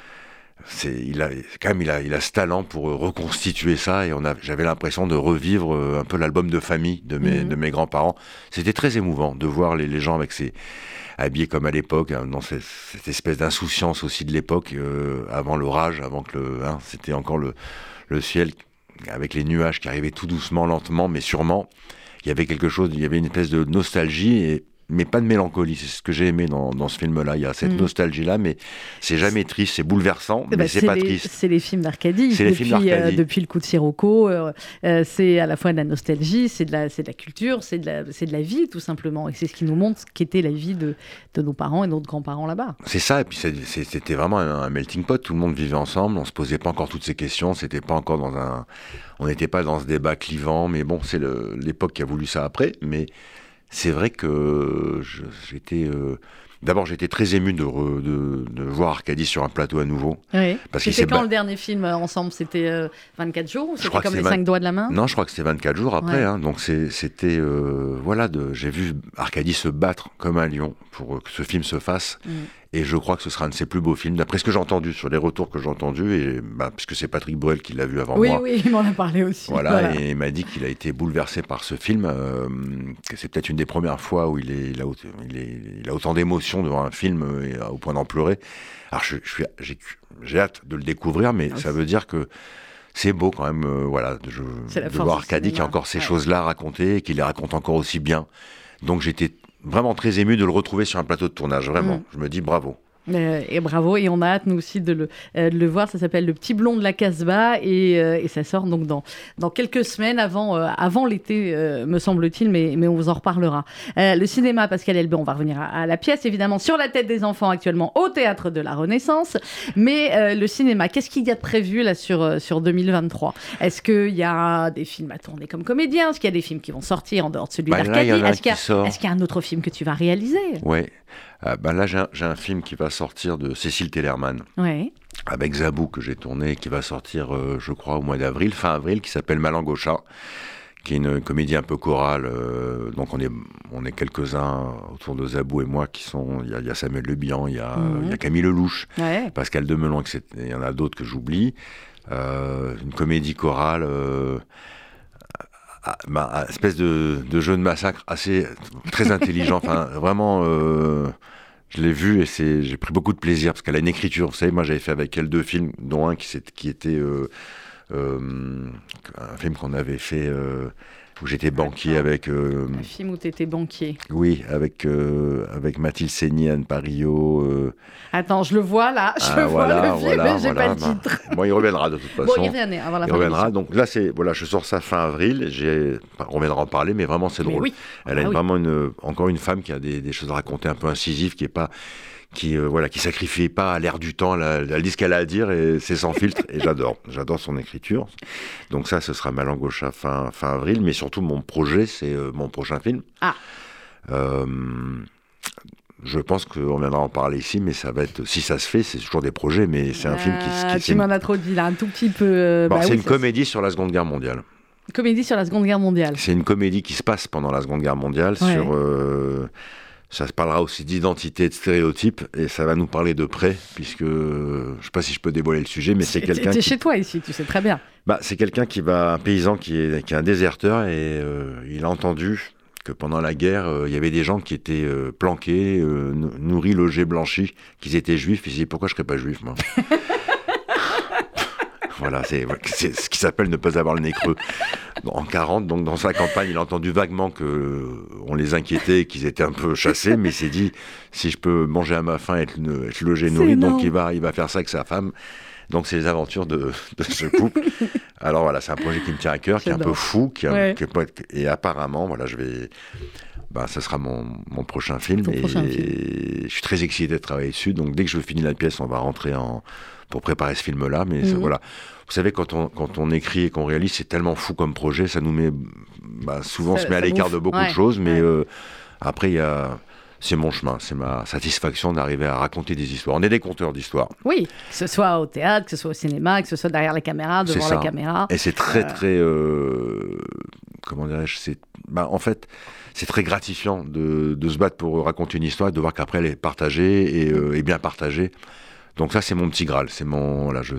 c'est, il a, quand même, il a, il a ce talent pour reconstituer ça. Et on a, j'avais l'impression de revivre euh, un peu l'album de famille de mes, Mhm. de mes grands-parents. C'était très émouvant de voir les, les gens avec ces habillés comme à l'époque, hein, dans cette, cette espèce d'insouciance aussi de l'époque, euh, avant l'orage, avant que le, hein, c'était encore le, le ciel avec les nuages qui arrivaient tout doucement, lentement, mais sûrement. Il y avait quelque chose, il y avait une espèce de nostalgie et mais pas de mélancolie. C'est ce que j'ai aimé dans, dans ce film-là. Il y a cette Mhm. nostalgie-là, mais c'est jamais triste, c'est bouleversant, Eh mais ben, c'est pas les, triste. C'est les films d'Arcadie. C'est les depuis, films d'Arcadie. euh, depuis le coup de Sirocco, euh, euh, c'est à la fois de la nostalgie, c'est de la, de la culture, c'est de la, de la vie tout simplement. Et c'est ce qui nous montre ce qu'était la vie de, de nos parents et nos grands-parents là-bas. C'est ça, et puis c'était vraiment un, un melting pot. Tout le monde vivait ensemble, on se posait pas encore toutes ces questions. C'était pas encore dans un, on n'était pas dans ce débat clivant. Mais bon, c'est l'époque qui a voulu ça après. Mais c'est vrai que j'étais, euh, D'abord, j'étais très ému de, re- de, de voir Arcadie sur un plateau à nouveau. Oui. Parce C'était quand ba- le dernier film euh, ensemble? C'était euh, 24 jours ou c'était comme les 20 cinq doigts de la main? Non, je crois que c'était 24 jours après. Ouais. hein. donc c'était euh, voilà, j'ai vu Arcadie se battre comme un lion pour euh, que ce film se fasse. Mm. Et je crois que ce sera un de ses plus beaux films, d'après ce que j'ai entendu, sur les retours que j'ai entendus, et bah, puisque c'est Patrick Bruel qui l'a vu avant Oui, moi. oui, il m'en a parlé aussi. Voilà, et il m'a dit qu'il a été bouleversé par ce film, euh, que c'est peut-être une des premières fois où il, est, il, a, il, est- il a autant d'émotions devant un film euh, euh, au point d'en pleurer. Alors je, je suis, j'ai, j'ai hâte de le découvrir, mais Ah, ça veut dire que c'est beau quand même, euh, voilà, de, je- voir Arcadie qui a encore ces ouais. choses-là à raconter et qui les raconte encore aussi bien. Donc j'étais vraiment très ému de le retrouver sur un plateau de tournage, vraiment. Mm. Je me dis bravo. Euh, et bravo, et on a hâte nous aussi de le, euh, de le voir. Ça s'appelle Le Petit Blond de la Casbah et, euh, et ça sort donc dans, dans quelques semaines avant, avant l'été, me semble-t-il, mais, mais on vous en reparlera. Le cinéma, Pascal Elbé, on va revenir à, à la pièce, évidemment, sur la tête des enfants actuellement au théâtre de la Renaissance. Mais le cinéma, qu'est-ce qu'il y a de prévu là sur, sur 2023 Est-ce qu'il y a des films à tourner comme comédien Est-ce qu'il y a des films qui vont sortir en dehors de celui Bah, d'Arcadie? Est-ce qu'il y, y a un autre film que tu vas réaliser? Ouais. Euh, ben là, j'ai un, film qui va sortir de Cécile Tellerman. Ouais. avec Zabou que j'ai tourné, qui va sortir, euh, je crois, au mois d'avril, fin avril, qui s'appelle Malangocha, qui est une comédie un peu chorale. euh, donc on est, on est quelques-uns autour de Zabou et moi qui sont. Il y, a- il y a Samuel Le Bihan, il y a, Mhm. il y a Camille Lelouch, Ouais. Pascal Demelon, etc. il y en a d'autres que j'oublie. Euh, une comédie chorale. Bah, à- espèce de, de jeu de massacre assez très intelligent. Enfin, vraiment, euh, je l'ai vu et c'est, j'ai pris beaucoup de plaisir parce qu'elle a une écriture. Vous savez, moi, j'avais fait avec elle deux films, dont un qui, qui était euh, un film qu'on avait fait euh, où j'étais banquier avec, euh, Un film où tu étais banquier. oui, avec avec avec Mathilde Seigny, Anne Parillo. euh, Attends, je le vois là, (laughs) je ah, vois voilà, le film, voilà, mais j'ai voilà, pas le bah, titre. Bon, il reviendra de toute façon. Bon, il reviendra avant la Il reviendra. Donc là, c'est voilà, je sors ça fin avril. On reviendra en parler, mais vraiment, c'est drôle. oui. Elle a Ah oui. vraiment une, encore une femme qui a des, des choses à raconter un peu incisives, qui est pas, qui euh, voilà, qui sacrifie pas à l'air du temps. Elle, a- dit ce qu'elle a à dire et c'est sans filtre. Et j'adore, (laughs) j'adore son écriture. Donc ça, ce sera Malangocha fin fin avril. Mais surtout, mon projet, c'est euh, mon prochain film. Ah. Euh, je pense qu'on viendra en parler ici, mais ça va être, si ça se fait, c'est toujours des projets, mais c'est un film qui, Ah, qui tu m'en as trop dit là, un tout petit peu. Bon, bah c'est oui, une comédie sur la Seconde Guerre mondiale. c'est- comédie sur la Seconde Guerre mondiale. C'est une comédie qui se passe pendant la Seconde Guerre mondiale. Ouais. Sur, euh, ça se parlera aussi d'identité de stéréotypes, et ça va nous parler de près, puisque je sais pas si je peux dévoiler le sujet, mais c'est quelqu'un qui, chez toi ici, tu sais très bien. bah, c'est quelqu'un qui va, un paysan qui est, qui est un déserteur, et euh, il a entendu que pendant la guerre, euh, il y avait des gens qui étaient euh, planqués, nou- nourris, logés, blanchis, qu'ils étaient juifs. Il s'est dit pourquoi je serais pas juif, moi? (laughs) Voilà, c'est ce qui s'appelle ne pas avoir le nez creux. En 40, donc dans sa campagne, il a entendu vaguement que euh, on les inquiétait, qu'ils étaient un peu chassés, mais il s'est dit si je peux manger à ma faim, être, être logé, nourri, donc il va, il va faire ça avec sa femme. Donc c'est les aventures de, de ce couple. Alors voilà, c'est un projet qui me tient à cœur, qui est un peu fou, qui, a- Ouais. qui est et apparemment, voilà, je vais, bah, ça sera mon, mon prochain film. Et prochain je suis très excité de travailler dessus. Donc dès que je finis la pièce, on va rentrer en pour préparer ce film-là. Mais Mhm. voilà, vous savez, quand on quand on écrit et qu'on réalise, c'est tellement fou comme projet, ça nous met, bah, souvent, on se met à l'écart de beaucoup Ouais, de choses. Mais ouais. euh, après, il y a c'est mon chemin, c'est ma satisfaction d'arriver à raconter des histoires. On est des conteurs d'histoires. Oui, que ce soit au théâtre, que ce soit au cinéma, que ce soit derrière la caméra, devant la caméra. Et c'est très, Euh. très. euh, comment dirais-je c'est, bah, En fait, c'est très gratifiant de, de se battre pour raconter une histoire et de voir qu'après elle est partagée et, euh, et bien partagée. Donc, ça, c'est mon petit Graal. C'est mon. Là, je,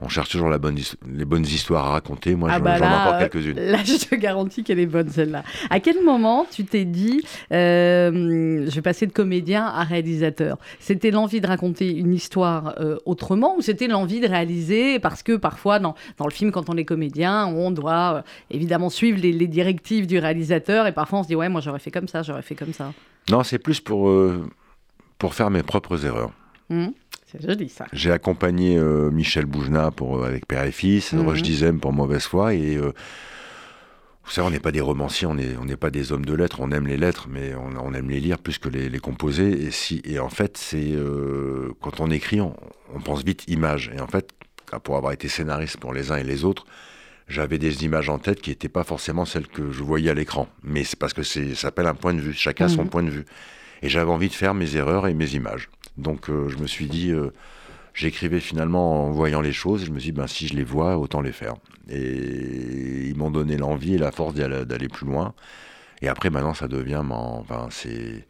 on cherche toujours la bonne, les bonnes histoires à raconter. Moi, Ah j'en, bah j'en encore euh, quelques-unes. Là, je te garantis qu'elle est bonne celle-là. À quel moment tu t'es dit, euh, je vais passer de comédien à réalisateur? C'était l'envie de raconter une histoire euh, autrement ou c'était l'envie de réaliser? Parce que parfois, dans, dans le film, quand on est comédien, on doit euh, évidemment suivre les, les directives du réalisateur et parfois on se dit, ouais, moi j'aurais fait comme ça, j'aurais fait comme ça. Non, c'est plus pour, pour faire mes propres erreurs. Hum, C'est joli ça. J'ai accompagné euh, Michel Boujna pour, euh, avec Père et Fils, Mhm. Roche Dizem pour Mauvaise Foi. Et euh, vous savez, on n'est pas des romanciers, on n'est on pas des hommes de lettres. On aime les lettres, mais on, on aime les lire plus que les, les composer. Et, si, et en fait, c'est euh, quand on écrit, on, on pense vite image. Et en fait, pour avoir été scénariste pour les uns et les autres, j'avais des images en tête qui n'étaient pas forcément celles que je voyais à l'écran. Mais c'est parce que ça s'appelle un point de vue. Chacun a son Mhm. point de vue. Et j'avais envie de faire mes erreurs et mes images. Donc euh, je me suis dit, euh, j'écrivais finalement en voyant les choses. je me suis dit, ben, si je les vois, autant les faire. Et ils m'ont donné l'envie et la force d'aller plus loin. Et après, maintenant, ça devient, enfin, c'est,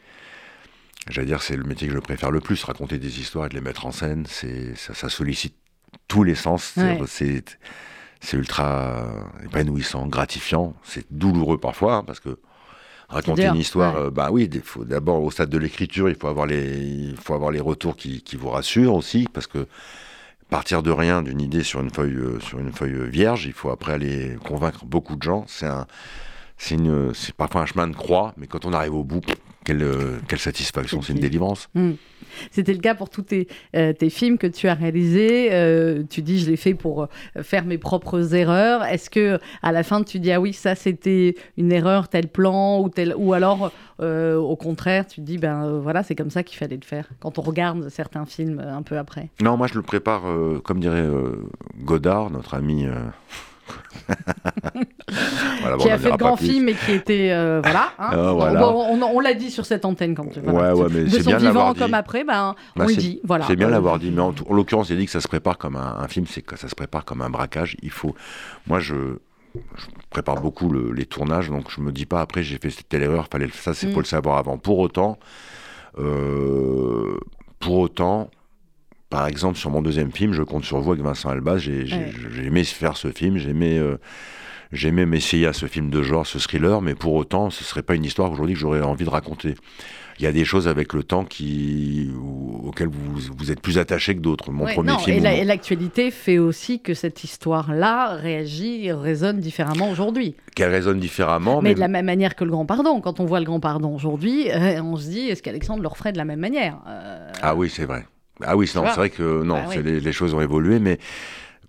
j'allais dire, c'est le métier que je préfère le plus, raconter des histoires et de les mettre en scène. C'est, ça, sollicite tous les sens. C'est, c'est ultra épanouissant, gratifiant. C'est douloureux parfois, hein, parce que raconter une histoire, euh, bah oui, il faut d'abord au stade de l'écriture, il faut avoir les, il faut avoir les retours qui, qui, vous rassurent aussi, parce que partir de rien, d'une idée sur une feuille, euh, sur une feuille vierge, il faut après aller convaincre beaucoup de gens. C'est un, c'est une, c'est parfois un chemin de croix, mais quand on arrive au bout, quelle, euh, quelle satisfaction, c'est une délivrance. Hmm. C'était le cas pour tous tes, euh, tes films que tu as réalisés. Euh, tu dis, je l'ai fait pour faire mes propres erreurs. Est-ce que à la fin, tu dis, ah oui, ça c'était une erreur, tel plan, ou, tel... ou alors au contraire, tu dis, ben voilà, c'est comme ça qu'il fallait le faire, quand on regarde certains films un peu après Non, moi je le prépare, comme dirait Godard, notre ami (laughs) (laughs) qui a fait de grands films et qui était euh, voilà, (laughs) hein. ah, on, l'a dit sur cette antenne quand voilà, ouais, mais de son bien vivant comme après ben bah, on le dit voilà c'est bien l'avoir dit mais en, l'occurrence il dit que ça se prépare comme un, film c'est que ça se prépare comme un braquage il faut moi je je prépare beaucoup les tournages, donc je me dis pas après j'ai fait telle erreur, fallait ça, c'est pour mm. le savoir avant. Pour autant, euh, pour autant, par exemple, sur mon deuxième film, je compte sur vous avec Vincent Albaz. J'ai aimé faire ce film, j'ai aimé, euh, j'aimais m'essayer à ce film de genre, ce thriller, mais pour autant, ce serait pas une histoire aujourd'hui que j'aurais envie de raconter. Il y a des choses avec le temps qui, auxquelles vous, vous êtes plus attaché que d'autres. Mon premier film. Et l'actualité fait aussi que cette histoire-là réagit, résonne différemment aujourd'hui. Qu'elle résonne différemment. Mais, de la même manière que le Grand Pardon. Quand on voit le Grand Pardon aujourd'hui, euh, on se dit est-ce qu'Alexandre le referait de la même manière euh, Ah oui, c'est vrai. Ah oui, c'est vrai que non, bah les, choses ont évolué, mais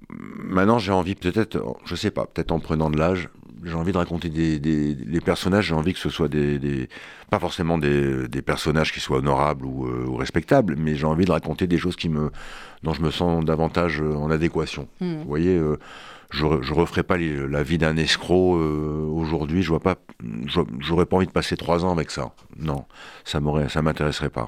maintenant j'ai envie peut-être, je sais pas, peut-être en prenant de l'âge, j'ai envie de raconter des, personnages, j'ai envie que ce soit des, pas forcément des, personnages qui soient honorables euh, ou, respectables, mais j'ai envie de raconter des choses qui me, dont je me sens davantage euh, en adéquation. Hmm. Vous voyez, euh, je, je referai pas la vie d'un escroc aujourd'hui. Je vois pas, j'aurais pas envie de passer trois ans avec ça. Non, ça m'aurait, ça m'intéresserait pas.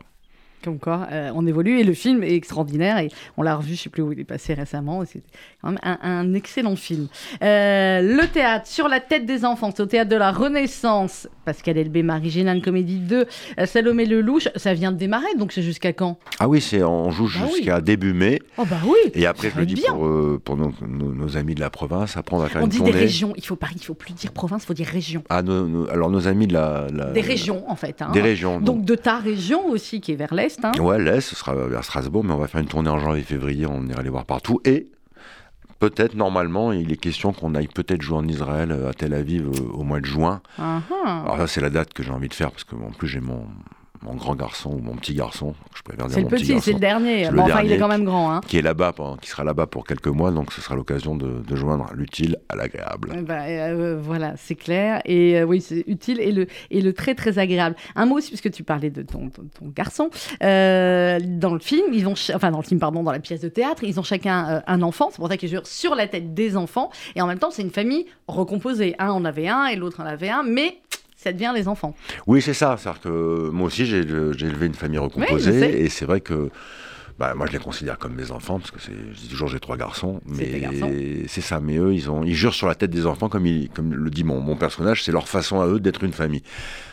Comme quoi, euh, on évolue et le film est extraordinaire et on l'a revu, je sais plus où il est passé récemment. C'est quand même un, excellent film. Euh, le théâtre sur la tête des enfants, c'est au théâtre de la Renaissance. Pascal Elbé, Marie Génane, comédie 2, euh, Salomé Lelouch, ça vient de démarrer, donc c'est jusqu'à quand? Ah oui, c'est on joue bah jusqu'à début mai. Oh bah oui. Et après, je le dis pour, pour nos, amis de la province, après on va faire on dit des régions. Il faut pas, il faut plus dire province, il faut dire région. Ah, alors nos amis de la, des régions en fait. Hein. Des régions. Donc, donc de ta région aussi, qui est vers l'est. Hein. Ouais, l'Est, ce sera vers Strasbourg, mais on va faire une tournée en janvier-février, on ira les voir partout. Et peut-être, normalement, il est question qu'on aille peut-être jouer en Israël, à Tel Aviv, euh, au mois de juin. Uh-huh. Alors ça, c'est la date que j'ai envie de faire, parce que en plus, j'ai mon, mon grand garçon ou mon petit garçon, je préfère dire C'est le petit, c'est le dernier. enfin, il est quand même grand. Hein. Qui est là-bas, qui sera là-bas pour quelques mois, donc ce sera l'occasion de, joindre l'utile à l'agréable. Euh, voilà, c'est clair. Et euh, oui, c'est utile et le, et le très très agréable. Un mot aussi, puisque tu parlais de ton, ton, garçon. Euh, dans le film, ils vont, enfin dans le film, pardon, dans la pièce de théâtre, ils ont chacun un enfant. C'est pour ça qu'ils jurent sur la tête des enfants. Et en même temps, c'est une famille recomposée. Un en avait un et l'autre en avait un, mais ça devient les enfants. Oui, c'est ça. C'est-à-dire que moi aussi, j'ai élevé une famille recomposée. et c'est vrai que bah, moi, je les considère comme mes enfants, parce que je dis toujours j'ai trois garçons. Mais c'est ça. Mais eux, ils, ont, ils jurent sur la tête des enfants, comme, il, comme le dit mon, mon personnage. C'est leur façon à eux d'être une famille.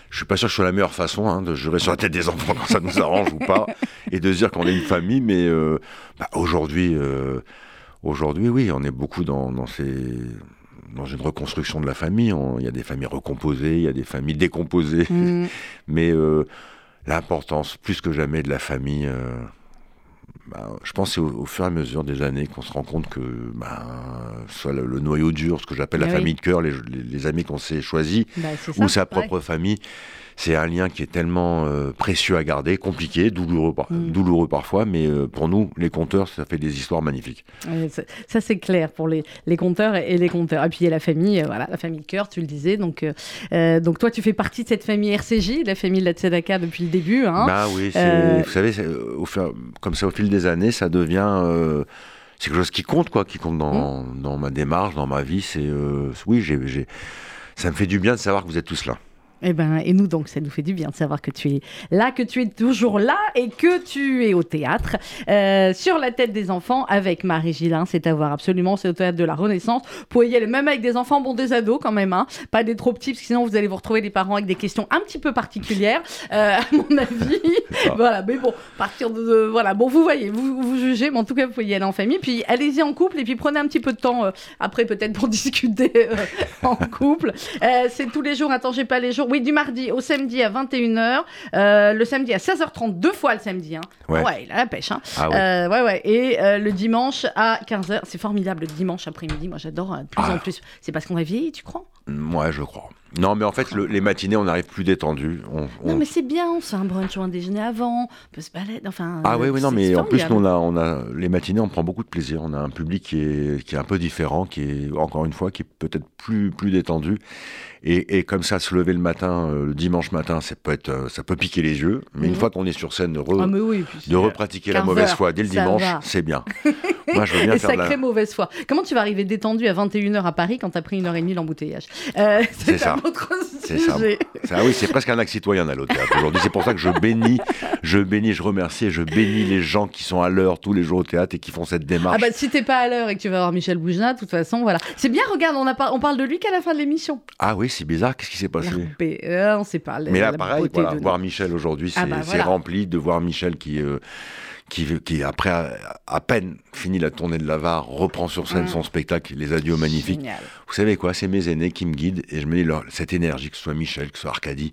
Je suis pas sûr que ce soit la meilleure façon hein, de jurer sur la tête des enfants (laughs) quand ça nous arrange ou pas, et de se dire qu'on est une famille. Mais euh, bah, aujourd'hui, euh, aujourd'hui, oui, on est beaucoup dans, dans ces dans une reconstruction de la famille. Il y a des familles recomposées, il y a des familles décomposées. Mm. (laughs) Mais euh, l'importance, plus que jamais, de la famille, euh, bah, je pense c'est au, fur et à mesure des années qu'on se rend compte que bah, soit le, noyau dur, ce que j'appelle la famille de cœur, les, amis qu'on s'est choisis, bah, ou sa propre famille, c'est un lien qui est tellement euh, précieux à garder, compliqué, douloureux, mm. douloureux parfois, mais euh, pour nous, les conteurs, ça fait des histoires magnifiques. ça, c'est clair pour les, les conteurs et, les conteurs. Et puis il y a la famille, euh, voilà, la famille cœur, tu le disais. Donc, donc toi, tu fais partie de cette famille RCJ, la famille de la Tzedaka depuis le début. Hein. Bah oui, vous savez, au comme ça, au fil des années, ça devient c'est quelque chose qui compte, quoi, qui compte dans, mm. dans ma démarche, dans ma vie. C'est oui, j'ai, ça me fait du bien de savoir que vous êtes tous là. Eh ben, et nous donc, ça nous fait du bien de savoir que tu es là, que tu es toujours là et que tu es au théâtre euh, sur la tête des enfants avec Marie Gillin. C'est à voir absolument, c'est au théâtre de la Renaissance. Vous pouvez y aller même avec des enfants, bon des ados quand même, hein. pas des trop petits, parce que sinon vous allez vous retrouver des parents avec des questions un petit peu particulières, euh, à mon avis. (laughs) (laughs) voilà, mais bon, partir de, de- voilà, bon vous voyez, vous, vous jugez, mais en tout cas vous pouvez y aller en famille. Puis allez-y en couple et puis prenez un petit peu de temps euh, après peut-être pour (laughs) discuter euh, en couple. Euh, c'est tous les jours, attends, j'ai pas les jours. Oui, du mardi au samedi à 21h. euh, le samedi à 16h30, deux fois le samedi. Hein. Ouais. il a la pêche. Hein. Ah ouais. Euh, ouais, ouais. Et euh, le dimanche à 15h. C'est formidable, le dimanche après-midi. Moi, j'adore euh, de plus Ah. en plus. C'est parce qu'on a vieilli, tu crois? Moi, je crois. Non, mais en fait, le- les matinées, on arrive plus détendu. On, Non, on- mais c'est bien. On se fait un brunch ou un déjeuner avant. On peut se balader. Enfin, Ah euh, oui, oui, non, mais en plus, nous, on a, on a les matinées, on prend beaucoup de plaisir. On a un public qui est, qui est un peu différent, qui est, encore une fois, qui est peut-être plus, plus détendu. Et, et comme ça, se lever le matin, euh, le dimanche matin, ça peut, être, euh, ça peut piquer les yeux. Mais une Mhm. fois qu'on est sur scène, de, re- Ah, oui. de repratiquer la 15 mauvaise heures, foi dès le dimanche, c'est bien. (laughs) Moi, je veux bien Et faire sacrée la... mauvaise foi. Comment tu vas arriver détendu à 21h à Paris quand t'as pris une heure et demie l'embouteillage euh, C'est (laughs) ça. Autre C'est ça. sujet. Ça, ah oui, c'est presque un acte citoyen d'aller au théâtre aujourd'hui. C'est pour ça que je bénis, je bénis, je remercie et je bénis les gens qui sont à l'heure tous les jours au théâtre et qui font cette démarche. Ah bah si t'es pas à l'heure et que tu vas voir Michel Boujna, de toute façon, voilà. C'est bien, regarde, on, a par- on parle de lui qu'à la fin de l'émission. Ah oui, c'est bizarre, qu'est-ce qui s'est passé? Euh, on sait pas. Mais là, pareil, voilà, voir Michel aujourd'hui, c'est Ah bah c'est voilà. rempli de voir Michel qui, euh, qui, qui après, à, à peine fini la tournée de l'Avare, reprend sur scène Mm. son spectacle, Les Adieux magnifiques. Génial. Vous savez quoi, c'est mes aînés qui me guident et je me dis, leur- cette énergie, que ce soit Michel, que ce soit Arcadie,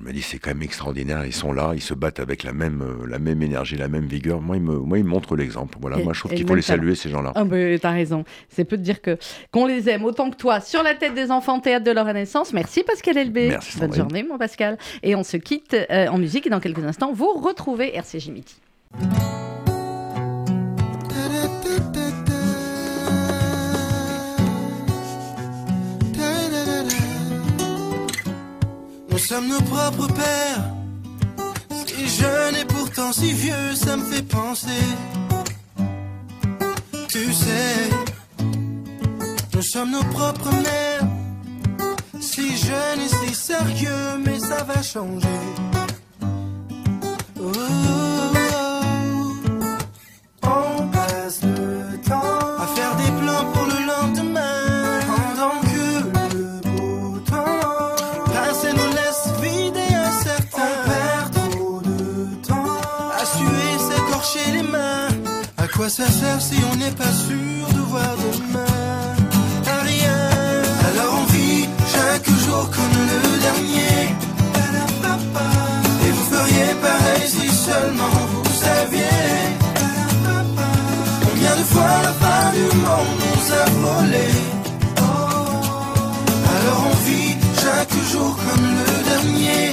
je me dis, c'est quand même extraordinaire. Ils sont là, ils se battent avec la même, euh, la même énergie, la même vigueur. Moi, ils me, moi, ils me montrent l'exemple. Voilà, Et- moi, je trouve qu'il faut les saluer, ces gens-là. Ah bah, t'as raison. C'est peu de dire que qu'on les aime autant que toi sur la tête des enfants théâtre de leur Renaissance. Merci Pascal Elbé. Merci, Bonne journée mon Pascal. Et on se quitte euh, en musique et dans quelques instants vous retrouvez RCJ Midi. Sommes nos propres pères. Si jeune et pourtant si vieux, ça me fait penser. Tu sais, nous sommes nos propres mères. Si jeune et si sérieux, mais ça va changer. Oh, ça sert si on n'est pas sûr de voir demain? À rien. Alors on vit chaque jour comme le dernier. Et vous feriez pareil si seulement vous saviez. Combien de fois la fin du monde nous a volé Alors on vit chaque jour comme le dernier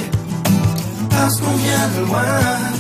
Parce qu'on vient de loin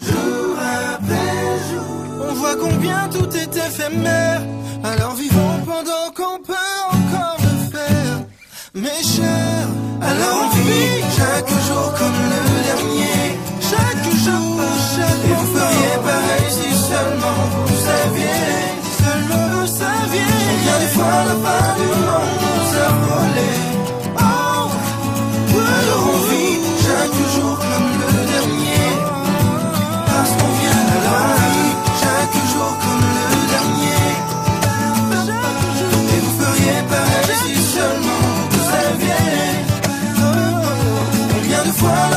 Jour après jour, on voit combien tout est éphémère. Alors vivons pendant qu'on peut encore le faire. Mes chers, world.